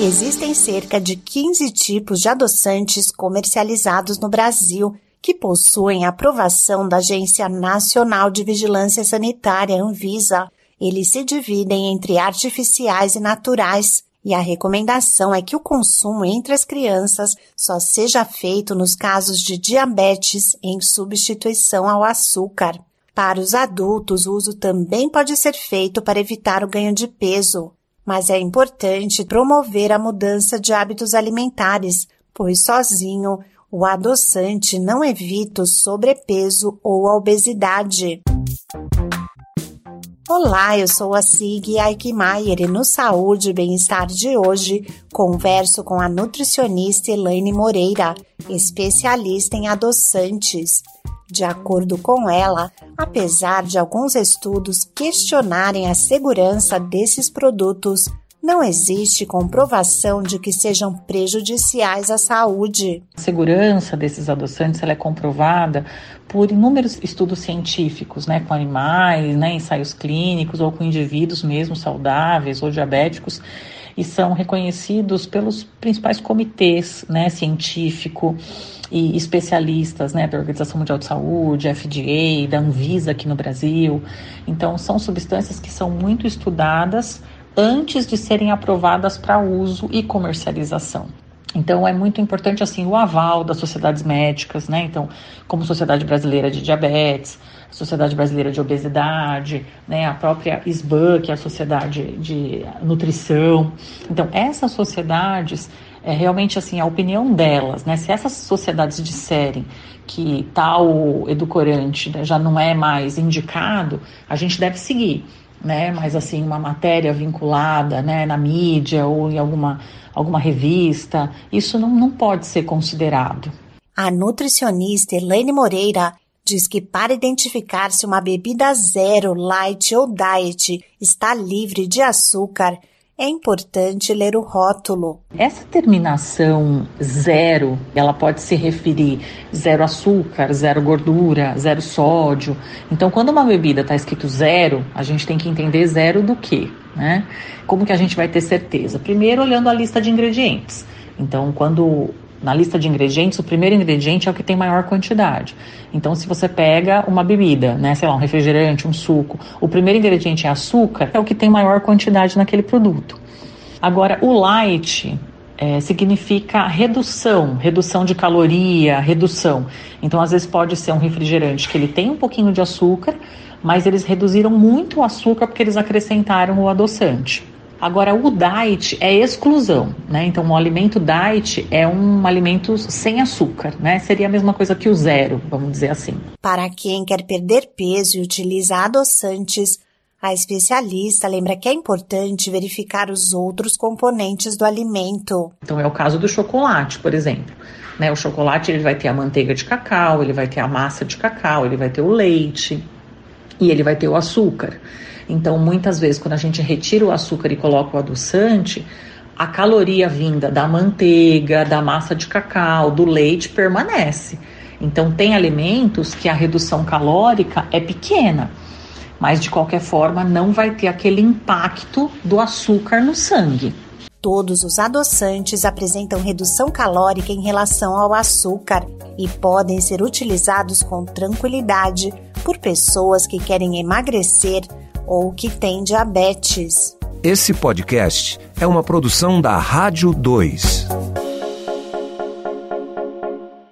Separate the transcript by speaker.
Speaker 1: Existem cerca de 15 tipos de adoçantes comercializados no Brasil que possuem aprovação da Agência Nacional de Vigilância Sanitária, Anvisa. Eles se dividem entre artificiais e naturais, e a recomendação é que o consumo entre as crianças só seja feito nos casos de diabetes em substituição ao açúcar. Para os adultos, o uso também pode ser feito para evitar o ganho de peso mas é importante promover a mudança de hábitos alimentares, pois sozinho o adoçante não evita o sobrepeso ou a obesidade. Olá, eu sou a Sig Aikmaier e no Saúde e Bem-Estar de hoje converso com a nutricionista Elaine Moreira, especialista em adoçantes. De acordo com ela, apesar de alguns estudos questionarem a segurança desses produtos, não existe comprovação de que sejam prejudiciais à saúde.
Speaker 2: A segurança desses adoçantes é comprovada por inúmeros estudos científicos, né, com animais, né, ensaios clínicos ou com indivíduos mesmo saudáveis ou diabéticos e são reconhecidos pelos principais comitês, né, científico e especialistas né, da Organização Mundial de Saúde, FDA, da Anvisa aqui no Brasil. Então, são substâncias que são muito estudadas antes de serem aprovadas para uso e comercialização. Então é muito importante assim o aval das sociedades médicas, né? Então, como Sociedade Brasileira de Diabetes, Sociedade Brasileira de Obesidade, né, a própria SBAN, que é a Sociedade de Nutrição. Então, essas sociedades é realmente assim a opinião delas, né? Se essas sociedades disserem que tal edulcorante né, já não é mais indicado, a gente deve seguir, né? Mas assim uma matéria vinculada, né, na mídia ou em alguma alguma revista, isso não, não pode ser considerado.
Speaker 1: A nutricionista Elaine Moreira diz que para identificar se uma bebida zero, light ou diet está livre de açúcar, é importante ler o rótulo.
Speaker 2: Essa terminação zero, ela pode se referir zero açúcar, zero gordura, zero sódio. Então, quando uma bebida está escrito zero, a gente tem que entender zero do quê, né? Como que a gente vai ter certeza? Primeiro, olhando a lista de ingredientes. Então, quando na lista de ingredientes, o primeiro ingrediente é o que tem maior quantidade. Então, se você pega uma bebida, né, sei lá, um refrigerante, um suco, o primeiro ingrediente é açúcar, é o que tem maior quantidade naquele produto. Agora, o light é, significa redução, redução de caloria, redução. Então, às vezes pode ser um refrigerante que ele tem um pouquinho de açúcar, mas eles reduziram muito o açúcar porque eles acrescentaram o adoçante. Agora, o diet é exclusão, né? Então, o alimento diet é um alimento sem açúcar, né? Seria a mesma coisa que o zero, vamos dizer assim.
Speaker 1: Para quem quer perder peso e utiliza adoçantes, a especialista lembra que é importante verificar os outros componentes do alimento.
Speaker 2: Então, é o caso do chocolate, por exemplo. Né? O chocolate ele vai ter a manteiga de cacau, ele vai ter a massa de cacau, ele vai ter o leite e ele vai ter o açúcar. Então, muitas vezes, quando a gente retira o açúcar e coloca o adoçante, a caloria vinda da manteiga, da massa de cacau, do leite permanece. Então, tem alimentos que a redução calórica é pequena, mas de qualquer forma não vai ter aquele impacto do açúcar no sangue.
Speaker 1: Todos os adoçantes apresentam redução calórica em relação ao açúcar e podem ser utilizados com tranquilidade por pessoas que querem emagrecer ou que tem diabetes.
Speaker 3: Esse podcast é uma produção da Rádio 2.